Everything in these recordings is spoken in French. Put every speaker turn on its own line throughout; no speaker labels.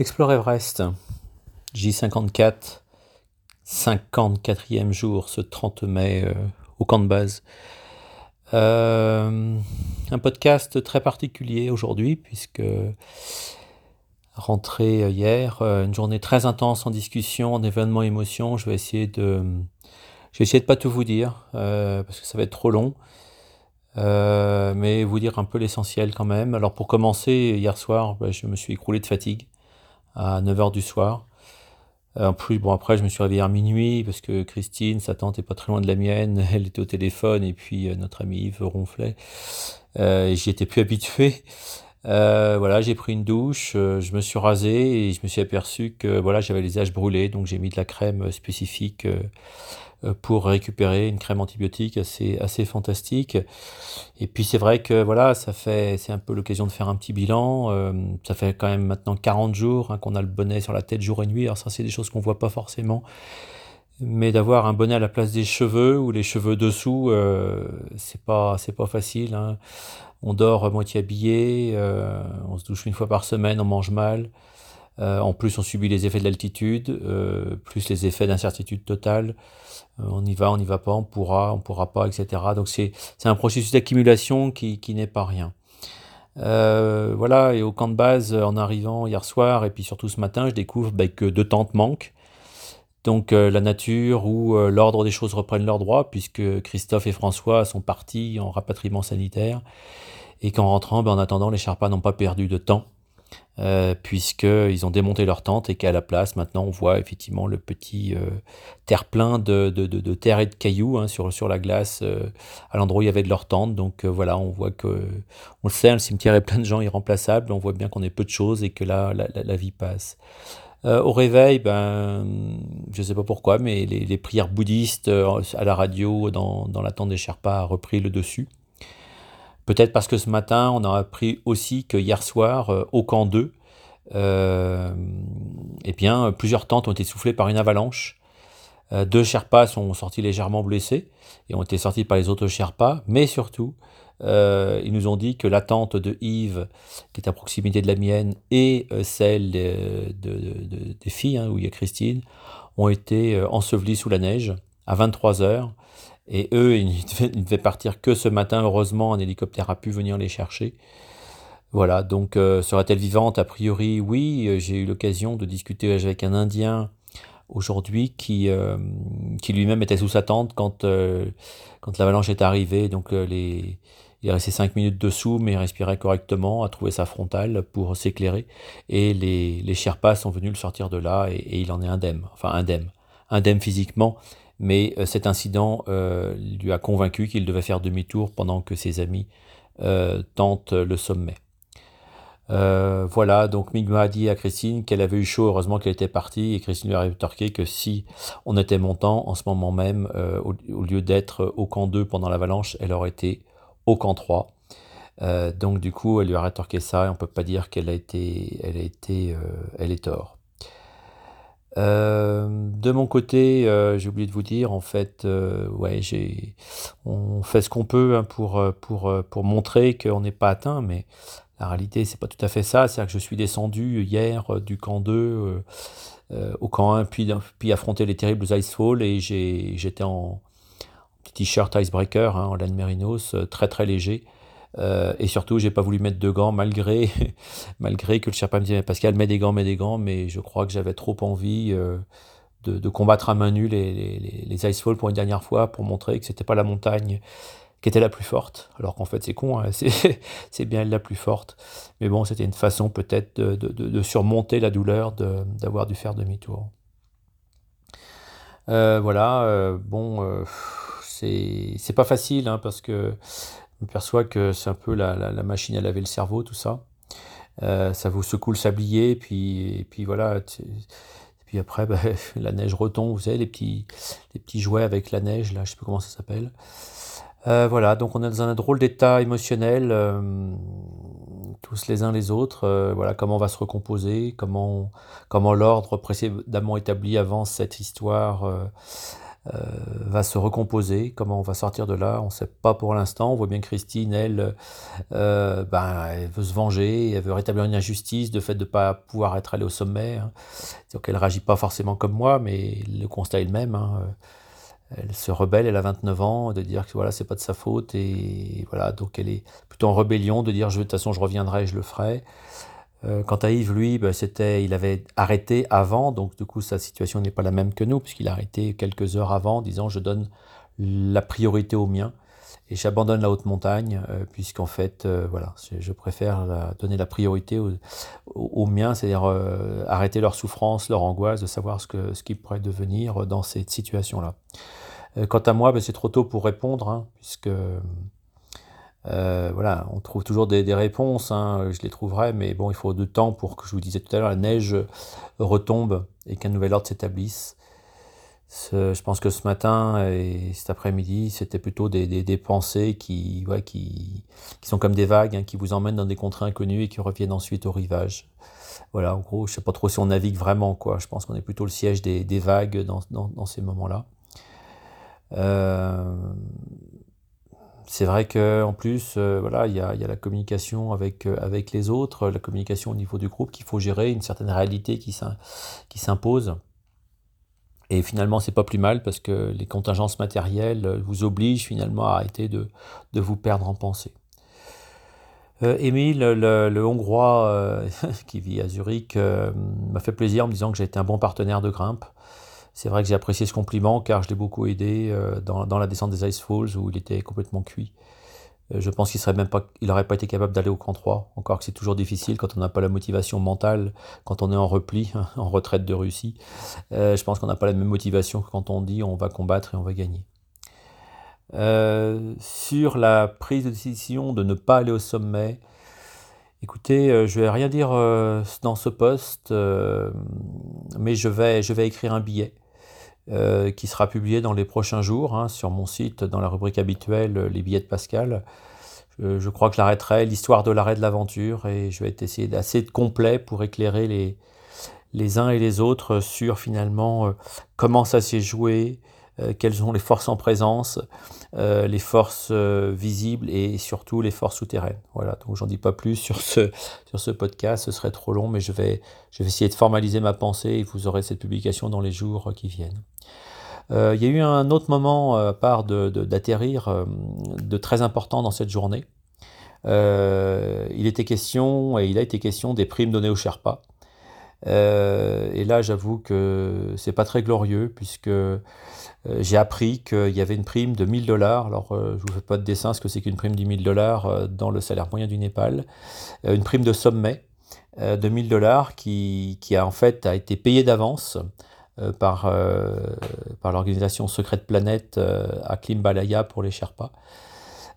Explore Everest, J54, 54e jour, ce 30 mai, euh, au camp de base. Euh, un podcast très particulier aujourd'hui, puisque rentré hier, euh, une journée très intense en discussion, en événements, émotions. Je vais essayer de, je pas tout vous dire, parce que ça va être trop long. mais vous dire un peu l'essentiel quand même. Alors pour commencer, hier soir, bah, je me suis écroulé de fatigue à 9h du soir. Euh, en plus, bon, après, je me suis réveillé à minuit parce que Christine, sa tante, est pas très loin de la mienne. Elle était au téléphone et puis euh, notre ami Yves ronflait. Euh, j'y étais plus habitué. Voilà, j'ai pris une douche, je me suis rasé et je me suis aperçu que voilà, j'avais les âges brûlés, donc j'ai mis de la crème spécifique pour récupérer une crème antibiotique assez, assez fantastique. Et puis c'est vrai que voilà, ça fait, c'est un peu l'occasion de faire un petit bilan. Euh, ça fait quand même maintenant 40 jours hein, qu'on a le bonnet sur la tête jour et nuit. Alors ça, c'est des choses qu'on voit pas forcément. Mais d'avoir un bonnet à la place des cheveux ou les cheveux dessous, euh, c'est pas, c'est pas facile. Hein. On dort moitié habillé, euh, on se douche une fois par semaine, on mange mal. Euh, en plus, on subit les effets de l'altitude, euh, plus les effets d'incertitude totale. Euh, on y va, on n'y va pas, on pourra, on pourra pas, etc. Donc c'est un processus d'accumulation qui, n'est pas rien. voilà, et au camp de base, en arrivant hier soir, et puis surtout ce matin, je découvre bah, que deux tentes manquent. Donc la nature ou l'ordre des choses reprennent leur droit, puisque Christophe et François sont partis en rapatriement sanitaire, et qu'en rentrant, ben, en attendant, les Sherpas n'ont pas perdu de temps. Euh, puisqu'ils ont démonté leur tente et qu'à la place, maintenant, on voit effectivement le petit euh, terre-plein de, de, de, terre et de cailloux hein, sur, sur la glace euh, à l'endroit où il y avait de leur tente. Donc voilà, on voit que, on le sait, hein, le cimetière est plein de gens irremplaçables, on voit bien qu'on est peu de choses et que là, la, la, vie passe. au réveil, ben, je ne sais pas pourquoi, mais les, les prières bouddhistes à la radio dans, dans la tente des Sherpas a repris le dessus. Peut-être parce que ce matin, on a appris aussi que hier soir, euh, au camp 2, euh, eh bien, plusieurs tentes ont été soufflées par une avalanche. Euh, deux Sherpas sont sortis légèrement blessés et ont été sortis par les autres Sherpas, mais surtout, ils nous ont dit que la tente de Yves, qui est à proximité de la mienne, et celle de, des filles, hein, où il y a Christine, ont été ensevelies sous la neige à 23 heures. Et eux, ils ne devaient partir que ce matin. Heureusement, un hélicoptère a pu venir les chercher. Voilà, donc euh, sera-t-elle vivante? A priori, oui. Euh, j'ai eu l'occasion de discuter avec un Indien aujourd'hui qui, euh, qui lui-même était sous sa tente quand, quand l'avalanche est arrivée. Donc il est resté 5 minutes dessous, mais il respirait correctement, a trouvé sa frontale pour s'éclairer. Et les, les Sherpas sont venus le sortir de là et, et il en est indemne. Enfin, indemne. Indemne physiquement, mais euh, cet incident euh, lui a convaincu qu'il devait faire demi-tour pendant que ses amis euh, tentent le sommet. voilà, donc Migma a dit à Christine qu'elle avait eu chaud, heureusement qu'elle était partie, et Christine lui a rétorqué que si on était montant, en ce moment même, au, lieu d'être au camp 2 pendant l'avalanche, elle aurait été au camp 3. donc du coup, elle lui a rétorqué ça, et on peut pas dire qu'elle a été, elle a été, elle est tort. Euh, de mon côté, euh, j'ai oublié de vous dire, en fait, euh, ouais, on fait ce qu'on peut hein, pour, pour, pour montrer qu'on n'est pas atteint, mais la réalité, c'est pas tout à fait ça. C'est-à-dire que je suis descendu hier du camp 2 au camp 1, puis, puis affronter les terribles icefalls, et j'ai, j'étais en t-shirt icebreaker, hein, en laine très très léger. Euh, et surtout, j'ai pas voulu mettre de gants malgré, malgré que le Sherpa me disait Pascal, mets des gants, mets des gants, mais je crois que j'avais trop envie euh, de, combattre à main nue les, les, les Icefalls pour une dernière fois pour montrer que c'était pas la montagne qui était la plus forte, alors qu'en fait c'est con, hein, c'est bien la plus forte. Mais bon, c'était une façon peut-être de, de, surmonter la douleur d'avoir dû faire demi-tour. Euh, voilà, bon, euh, c'est pas facile hein, parce que je perçois que c'est un peu la, la, machine à laver le cerveau, tout ça. Euh, ça vous secoue le sablier, puis, et puis voilà. Et puis après, bah, la neige retombe, vous savez, les petits, les petits jouets avec la neige, là, je sais plus comment ça s'appelle. Euh, voilà, donc on est dans un drôle d'état émotionnel, euh, tous les uns les autres. Voilà, comment on va se recomposer, comment, comment l'ordre précédemment établi avant cette histoire va se recomposer. Comment on va sortir de là, on ne sait pas pour l'instant. On voit bien Christine, elle, ben, elle veut se venger, elle veut rétablir une injustice de fait de ne pas pouvoir être allée au sommet. Hein. Donc elle ne réagit pas forcément comme moi, mais le constat est le même. Hein elle se rebelle, elle a 29 ans, de dire que voilà, c'est pas de sa faute, et voilà, donc elle est plutôt en rébellion, de dire je, de toute façon je reviendrai, je le ferai. Euh, quant à Yves, lui, ben, c'était, il avait arrêté avant, donc du coup sa situation n'est pas la même que nous, puisqu'il a arrêté quelques heures avant, disant je donne la priorité aux miens et j'abandonne la haute montagne, euh, puisqu'en fait, euh, voilà, je, préfère donner la priorité aux, miens, c'est-à-dire arrêter leur souffrance, leur angoisse, de savoir ce, que, ce qui pourrait devenir dans cette situation-là. Quant à moi, ben, c'est trop tôt pour répondre, hein, puisque euh, voilà, on trouve toujours des, réponses, hein, je les trouverai, mais bon, il faut de temps pour que je vous disais tout à l'heure, la neige retombe et qu'un nouvel ordre s'établisse. Je pense que ce matin et cet après-midi, c'était plutôt des, pensées qui, qui, sont comme des vagues, hein, qui vous emmènent dans des contrées inconnues et qui reviennent ensuite au rivage. Voilà, en gros, je ne sais pas trop si on navigue vraiment, quoi. Je pense qu'on est plutôt le siège des, vagues dans ces moments-là. Euh, c'est vrai qu'en plus, euh, voilà, il y a, la communication avec, euh, avec les autres, la communication au niveau du groupe qu'il faut gérer, une certaine réalité qui s'impose. Et finalement, c'est pas plus mal parce que les contingences matérielles vous obligent finalement à arrêter de, vous perdre en pensée. Émile, le, Hongrois qui vit à Zurich, m'a fait plaisir en me disant que j'ai été un bon partenaire de grimpe. C'est vrai que j'ai apprécié ce compliment car je l'ai beaucoup aidé euh, dans, la descente des Ice Falls où il était complètement cuit. Euh, je pense qu'il serait même pas, il n'aurait pas été capable d'aller au camp 3, encore que c'est toujours difficile quand on n'a pas la motivation mentale, quand on est en repli, en retraite de Russie. Euh, je pense qu'on n'a pas la même motivation que quand on dit on va combattre et on va gagner. sur la prise de décision de ne pas aller au sommet, écoutez, je vais rien dire dans ce poste, mais je vais, je vais écrire un billet euh, qui sera publié dans les prochains jours hein, sur mon site, dans la rubrique habituelle, euh, les billets de Pascal. Je, crois que j'arrêterai l'histoire de l'arrêt de l'aventure et je vais essayer d'assez complet pour éclairer les, les uns et les autres sur finalement euh, comment ça s'est joué, euh, quelles sont les forces en présence, euh, les forces euh, visibles et surtout les forces souterraines. Voilà, donc j'en dis pas plus sur ce, sur ce podcast, ce serait trop long, mais je vais, je essayer de formaliser ma pensée et vous aurez cette publication dans les jours qui viennent. il y a eu un autre moment, à part d'atterrir, de, très important dans cette journée. il était question, et il a été question des primes données aux Sherpas. et là, j'avoue que c'est pas très glorieux, puisque euh, j'ai appris qu'il y avait une prime de 1000 dollars. Alors, euh, je vous fais pas de dessin ce que c'est qu'une prime de 1000 dollars euh, dans le salaire moyen du Népal. une prime de sommet de 1000 dollars qui, qui, a en fait a été payée d'avance par, par l'organisation Secrète Planète à Klimbalaya pour les Sherpas.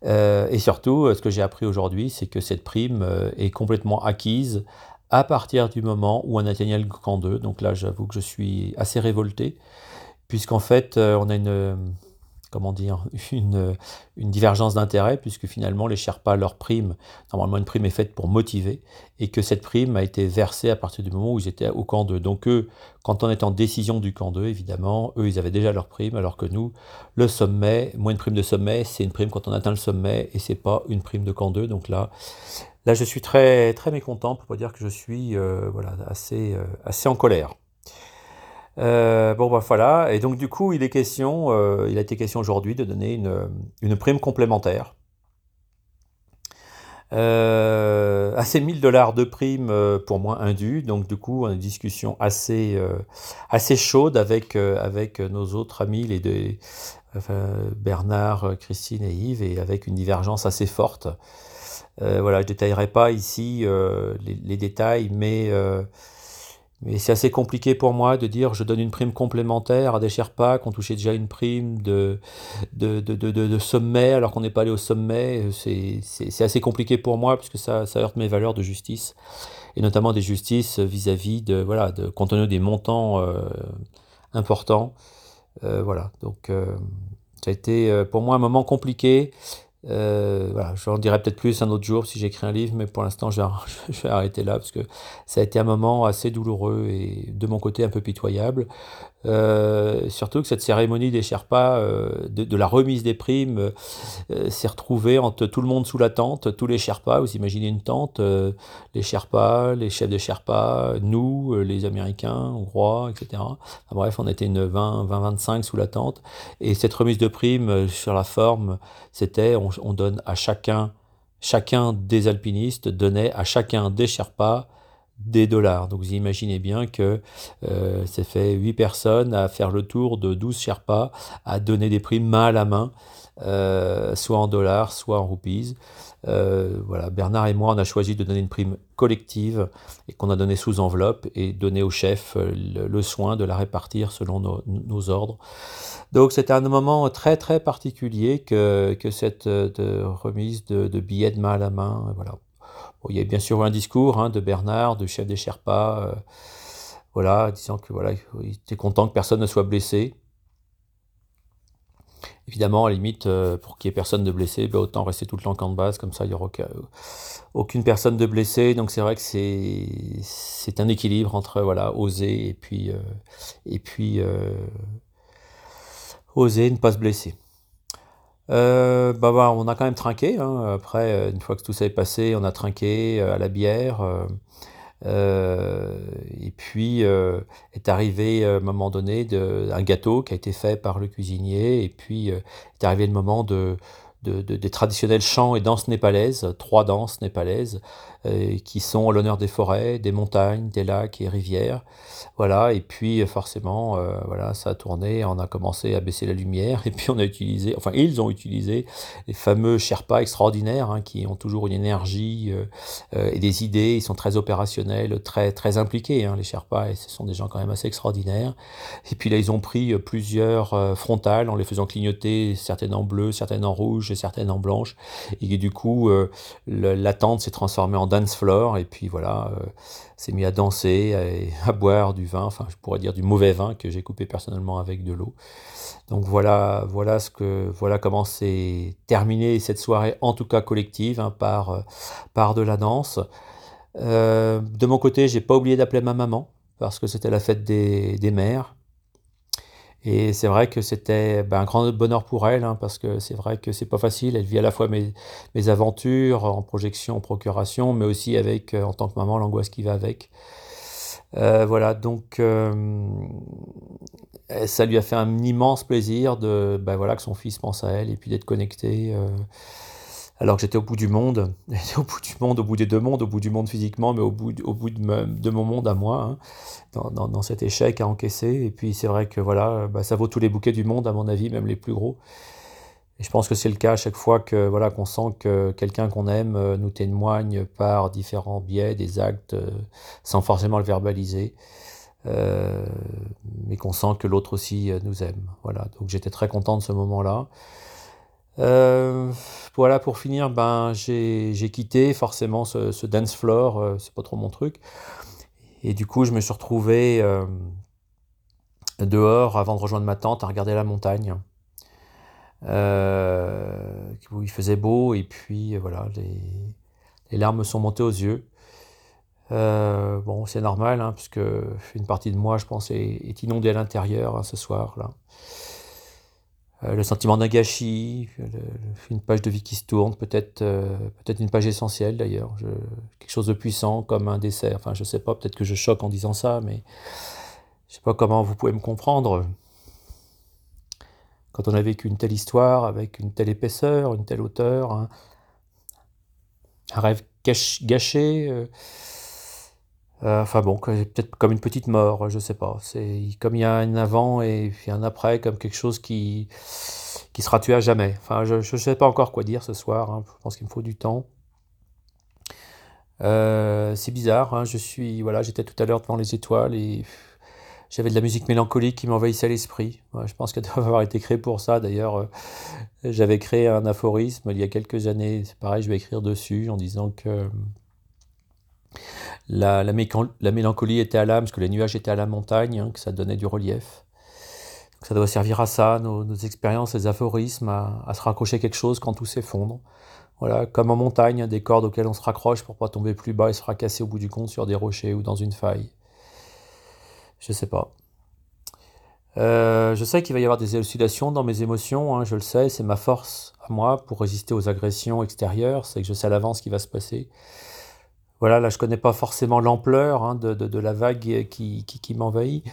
et surtout, ce que j'ai appris aujourd'hui, c'est que cette prime est complètement acquise à partir du moment où on atteignait le camp 2. Donc là, j'avoue que je suis assez révolté puisqu'en fait, euh, on a une, comment dire, une, une divergence d'intérêt, puisque finalement, les Sherpas, leur prime, normalement, une prime est faite pour motiver, et que cette prime a été versée à partir du moment où ils étaient au camp 2. Donc, eux, quand on est en décision du camp 2, évidemment, eux, ils avaient déjà leur prime, alors que nous, le sommet, moins une prime de sommet, c'est une prime quand on atteint le sommet, et c'est pas une prime de camp 2. Donc là, là, je suis très, très mécontent, pour pas dire que je suis euh, voilà, assez, euh, assez en colère. Euh, bon, bah voilà. Et donc, du coup, il est question, il a été question aujourd'hui de donner une, une prime complémentaire. Euh, à ces 1000 dollars de prime euh, pour moins indu. Donc, du coup, une discussion assez, assez chaude avec, avec nos autres amis, les deux, Bernard, Christine et Yves, et avec une divergence assez forte. voilà, je détaillerai pas ici les, les, détails, mais mais c'est assez compliqué pour moi de dire je donne une prime complémentaire à des Sherpas qui ont touché déjà une prime de, de, de, de, sommet alors qu'on n'est pas allé au sommet. C'est assez compliqué pour moi puisque ça, ça heurte mes valeurs de justice et notamment des justices vis-à-vis de, voilà, de, compte des montants euh, importants. Euh, voilà, donc euh, ça a été pour moi un moment compliqué. Euh, voilà, j'en dirai peut-être plus un autre jour si j'écris un livre, mais pour l'instant, je, vais arrêter là parce que ça a été un moment assez douloureux et de mon côté un peu pitoyable. Euh, surtout que cette cérémonie des Sherpas, euh, de, la remise des primes, euh, s'est retrouvée entre tout le monde sous la tente, tous les Sherpas, vous imaginez une tente, les Sherpas, les chefs de Sherpas, nous, les Américains, Hongrois, etc. bref, on était une 20, 20, 25 sous la tente. Et cette remise de primes sur la forme, c'était on, on donne à chacun, chacun des alpinistes donnait à chacun des Sherpas des dollars. Donc vous imaginez bien que euh, ça fait 8 personnes à faire le tour de 12 Sherpas, à donner des primes main à la main, euh, soit en dollars, soit en roupies. Euh, voilà, Bernard et moi, on a choisi de donner une prime collective et qu'on a donnée sous enveloppe et donné au chef le, soin de la répartir selon nos, ordres. Donc c'était un moment très très particulier que, que cette remise de, de, billets de main à la main. Voilà il y a bien sûr un discours hein, de Bernard, de chef des Sherpas, euh, voilà, disant que voilà, il était content que personne ne soit blessé. Évidemment, à la limite, euh, pour qu'il n'y ait personne de blessé, ben, autant rester tout le temps en camp de base, comme ça il n'y aura aucune personne de blessé. Donc c'est vrai que c'est un équilibre entre voilà, oser et puis, euh, et puis oser ne pas se blesser. Euh, bah, on a quand même trinqué. Hein. Après, euh, une fois que tout ça est passé, on a trinqué euh, à la bière. et puis est arrivé un moment donné gâteau qui a été fait par le cuisinier. Et puis est arrivé le moment de, des traditionnels chants et danses népalaises, trois danses népalaises, qui sont à l'honneur des forêts, des montagnes, des lacs et rivières. Voilà, et puis forcément, euh, voilà, ça a tourné, on a commencé à baisser la lumière, et puis on a utilisé, enfin ils ont utilisé les fameux Sherpas extraordinaires, hein, qui ont toujours une énergie euh, euh, et des idées, ils sont très opérationnels, très, très impliqués, hein, les Sherpas, et ce sont des gens quand même assez extraordinaires. Et puis là, ils ont pris plusieurs frontales en les faisant clignoter, certaines en bleu, certaines en rouge et certaines en blanche, et du coup, la tente s'est transformée en dance et puis voilà, s'est mis à danser, à, à boire du vin, enfin je pourrais dire du mauvais vin que j'ai coupé personnellement avec de l'eau. Donc voilà, voilà ce que voilà comment s'est terminée cette soirée, en tout cas collective, hein, par, par de la danse. Euh, de mon côté, j'ai pas oublié d'appeler ma maman parce que c'était la fête des, des mères. Et c'est vrai que c'était ben, un grand bonheur pour elle, hein, parce que c'est vrai que c'est pas facile. Elle vit à la fois mes, aventures en projection, en procuration, mais aussi avec, euh, en tant que maman, l'angoisse qui va avec. Euh, voilà, donc euh, ça lui a fait un immense plaisir de, ben voilà, que son fils pense à elle et puis d'être connecté. Alors que j'étais au bout du monde, au bout du monde, au bout des deux mondes, au bout du monde physiquement, mais au bout, au bout de, mon monde à moi, hein, dans, dans, cet échec à encaisser. Et puis c'est vrai que voilà, bah, ça vaut tous les bouquets du monde, à mon avis, même les plus gros. Et je pense que c'est le cas à chaque fois que voilà qu'on sent que quelqu'un qu'on aime euh, nous témoigne par différents biais des actes euh, sans forcément le verbaliser, euh, mais qu'on sent que l'autre aussi nous aime. Voilà, donc j'étais très content de ce moment-là. Voilà, pour finir, ben j'ai quitté forcément ce, dance floor, c'est pas trop mon truc, et du coup je me suis retrouvé dehors avant de rejoindre ma tante à regarder la montagne euh, il faisait beau, et puis euh, voilà, les, les larmes sont montées aux yeux. Euh, bon, c'est normal, hein, puisque une partie de moi, je pense, est, inondée à l'intérieur hein, ce soir-là. Euh, le sentiment d'un gâchis, une page de vie qui se tourne, peut-être peut-être une page essentielle d'ailleurs, quelque chose de puissant comme un dessert. Enfin, je sais pas, peut-être que je choque en disant ça, mais je sais pas comment vous pouvez me comprendre quand on a vécu une telle histoire avec une telle épaisseur, une telle hauteur, un, rêve gâché. Euh, euh, enfin bon, peut-être comme une petite mort, je sais pas. C'est comme il y a un avant et puis un après, comme quelque chose qui qui sera tué à jamais. Enfin, je ne sais pas encore quoi dire ce soir. Hein. Je pense qu'il me faut du temps. Euh, c'est bizarre. Hein. Je suis voilà, j'étais tout à l'heure devant les étoiles et j'avais de la musique mélancolique qui m'envahissait l'esprit. je pense qu'elle doit avoir été créée pour ça. D'ailleurs, euh, j'avais créé un aphorisme il y a quelques années. C'est pareil, je vais écrire dessus en disant que la, la, mélancolie était à l'âme, parce que les nuages étaient à la montagne, hein, que ça donnait du relief. ça doit servir à ça, nos, expériences, les aphorismes, à, se raccrocher quelque chose quand tout s'effondre. Voilà, comme en montagne, des cordes auxquelles on se raccroche pour pas tomber plus bas et se fracasser au bout du compte sur des rochers ou dans une faille. Je sais pas. Euh, je sais qu'il va y avoir des oscillations dans mes émotions, hein, je le sais, c'est ma force à moi pour résister aux agressions extérieures, c'est que je sais à l'avance ce qui va se passer. Voilà, là je connais pas forcément l'ampleur hein, de, la vague qui, qui, m'envahit.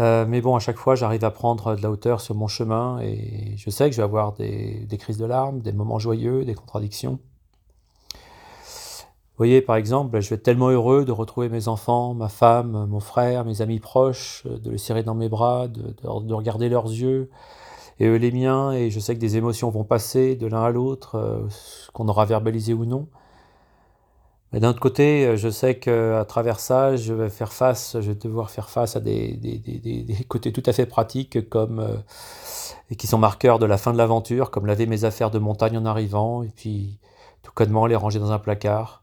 Euh, mais bon, à chaque fois, j'arrive à prendre de la hauteur sur mon chemin et je sais que je vais avoir des, des crises de larmes, des moments joyeux, des contradictions. Vous voyez, par exemple, je vais être tellement heureux de retrouver mes enfants, ma femme, mon frère, mes amis proches, de les serrer dans mes bras, de, regarder leurs yeux, et eux les miens, et je sais que des émotions vont passer de l'un à l'autre, euh, qu'on aura verbalisé ou non. Mais d'un autre côté, euh, je sais qu'à travers ça, je vais faire face, je vais devoir faire face à des, côtés tout à fait pratiques comme euh, qui sont marqueurs de la fin de l'aventure, comme laver mes affaires de montagne en arrivant, et puis tout connement les ranger dans un placard.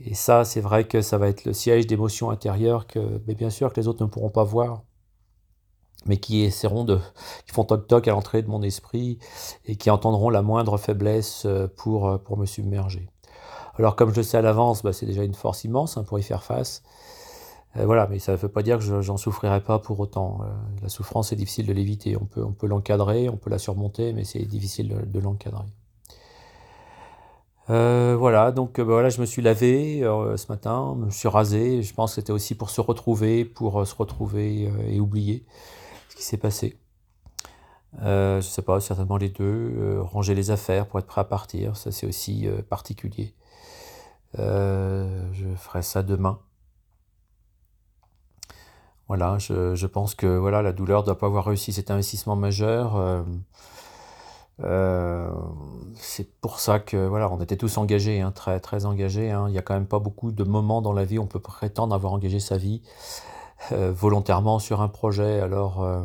Et ça, c'est vrai que ça va être le siège d'émotions intérieures que, bien sûr, que les autres ne pourront pas voir, mais qui essaieront de, qui font toc-toc à l'entrée de mon esprit et qui entendront la moindre faiblesse euh, pour me submerger. Alors, comme je le sais à l'avance, bah, c'est déjà une force immense hein, pour y faire face. Euh, voilà, mais ça ne veut pas dire que j'en souffrirai pas pour autant. la souffrance, c'est difficile de l'éviter. On peut, l'encadrer, on peut la surmonter, mais c'est difficile de l'encadrer. Euh, voilà, donc euh, bah, voilà, je me suis lavé euh, ce matin, je me suis rasé. Je pense que c'était aussi pour se retrouver, pour se retrouver et oublier ce qui s'est passé. je sais pas, certainement les deux. ranger les affaires pour être prêt à partir, ça c'est aussi particulier. Je ferai ça demain. Voilà, je, je, pense que voilà, la douleur ne doit pas avoir réussi cet investissement majeur. Euh, c'est pour ça que voilà, on était tous engagés, hein, très très engagés. Hein. Il n'y a quand même pas beaucoup de moments dans la vie où on peut prétendre avoir engagé sa vie euh, volontairement sur un projet. Alors, euh,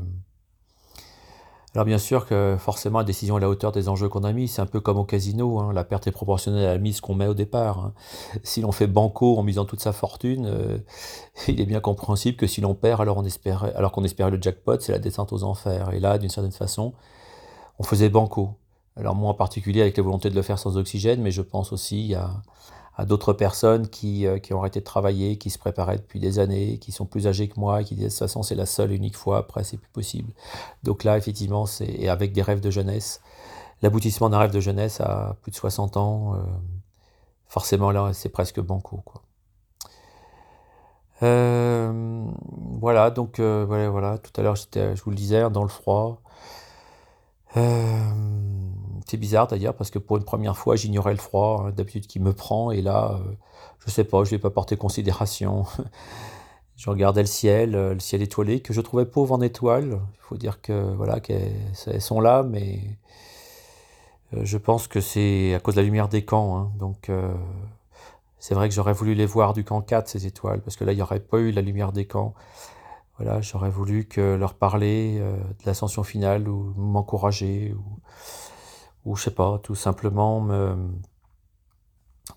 alors bien sûr que forcément la décision est à la hauteur des enjeux qu'on a mis. C'est un peu comme au casino, hein. la perte est proportionnelle à la mise qu'on met au départ. Si l'on fait banco en misant toute sa fortune, il est bien compréhensible que si l'on perd alors on espérait, alors qu'on espérait le jackpot, c'est la descente aux enfers. Et là, d'une certaine façon, on faisait banco. Alors moi en particulier avec la volonté de le faire sans oxygène, mais je pense aussi à, d'autres personnes qui, euh, qui, ont arrêté de travailler, qui se préparaient depuis des années, qui sont plus âgées que moi, qui disaient de toute façon c'est la seule et unique fois, après c'est plus possible. Donc là effectivement c'est avec des rêves de jeunesse, l'aboutissement d'un rêve de jeunesse à plus de 60 ans, euh, forcément là c'est presque banco. Quoi. Euh, voilà, donc voilà, tout à l'heure je vous le disais, dans le froid, c'est bizarre d'ailleurs parce que pour une première fois j'ignorais le froid hein, d'habitude qui me prend et là euh, je sais pas je n'ai pas porté considération. Je regardais le ciel euh, le ciel étoilé que je trouvais pauvre en étoiles. Il faut dire que voilà qu'elles sont là mais je pense que c'est à cause de la lumière des camps hein. donc c'est vrai que j'aurais voulu les voir du camp 4 ces étoiles parce que là il n'y aurait pas eu la lumière des camps. Voilà, j'aurais voulu que leur parler euh, de l'ascension finale ou m'encourager ou, ou je sais pas, tout simplement me,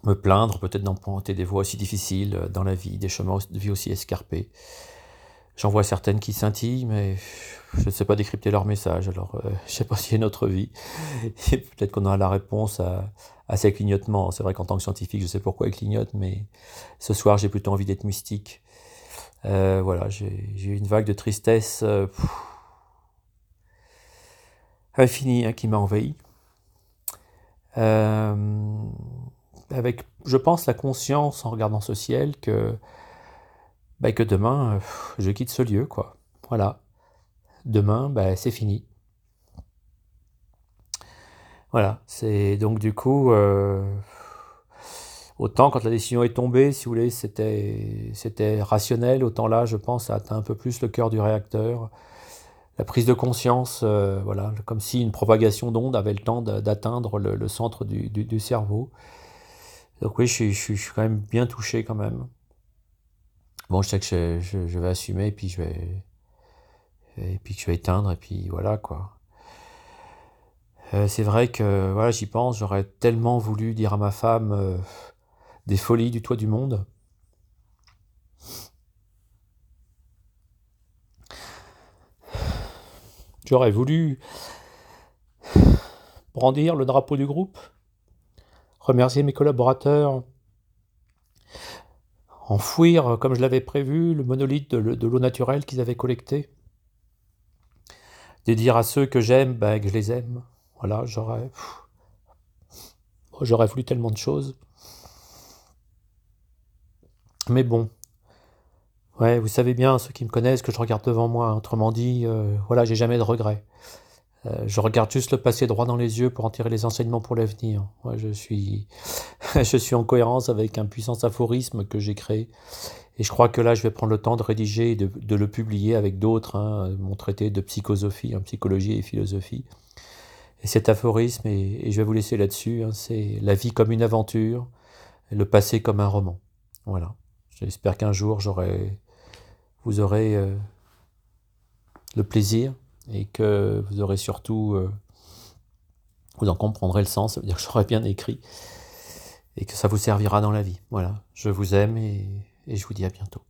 me plaindre peut-être d'emprunter des voies aussi difficiles euh, dans la vie, des chemins de vie aussi escarpés. J'en vois certaines qui scintillent, mais je ne sais pas décrypter leur message. Alors, euh, je ne sais pas s'il y a une autre vie. Et peut-être qu'on a la réponse à, à ces clignotements. C'est vrai qu'en tant que scientifique, je sais pourquoi ils clignotent, mais ce soir, j'ai plutôt envie d'être mystique. Euh, voilà, j'ai eu une vague de tristesse infinie hein, qui m'a envahi. Euh, avec, je pense, la conscience en regardant ce ciel que, bah, que demain, je quitte ce lieu, quoi. Voilà. Demain, bah, c'est fini. Voilà, c'est donc du coup, Autant quand la décision est tombée, si vous voulez, c'était, c'était rationnel, autant là, je pense, ça atteint un peu plus le cœur du réacteur. La prise de conscience, euh, voilà, comme si une propagation d'onde avait le temps d'atteindre le, centre du, cerveau. Donc oui, je, suis quand même bien touché quand même. Bon, je sais que je, je, vais assumer, et puis je vais, et puis que je vais éteindre, et puis voilà quoi. Euh, c'est vrai que voilà, j'y pense, j'aurais tellement voulu dire à ma femme. Euh, des folies du toit du monde. J'aurais voulu brandir le drapeau du groupe, remercier mes collaborateurs, enfouir, comme je l'avais prévu, le monolithe de l'eau naturelle qu'ils avaient collecté, de dire à ceux que j'aime ben, que je les aime. Voilà, j'aurais. J'aurais voulu tellement de choses. Mais bon. Ouais, vous savez bien, ceux qui me connaissent, que je regarde devant moi. Autrement dit, euh, voilà, j'ai jamais de regrets. Euh, je regarde juste le passé droit dans les yeux pour en tirer les enseignements pour l'avenir. je suis, je suis en cohérence avec un puissant aphorisme que j'ai créé. Et je crois que là, je vais prendre le temps de rédiger et de, le publier avec d'autres, hein, mon traité de psychosophie, en psychologie et philosophie. Et cet aphorisme, et, je vais vous laisser là-dessus, hein, c'est la vie comme une aventure, le passé comme un roman. Voilà. J'espère qu'un jour, j'aurai, vous aurez euh, le plaisir et que vous aurez surtout, euh, vous en comprendrez le sens, ça veut dire que j'aurai bien écrit et que ça vous servira dans la vie. Voilà, je vous aime et je vous dis à bientôt.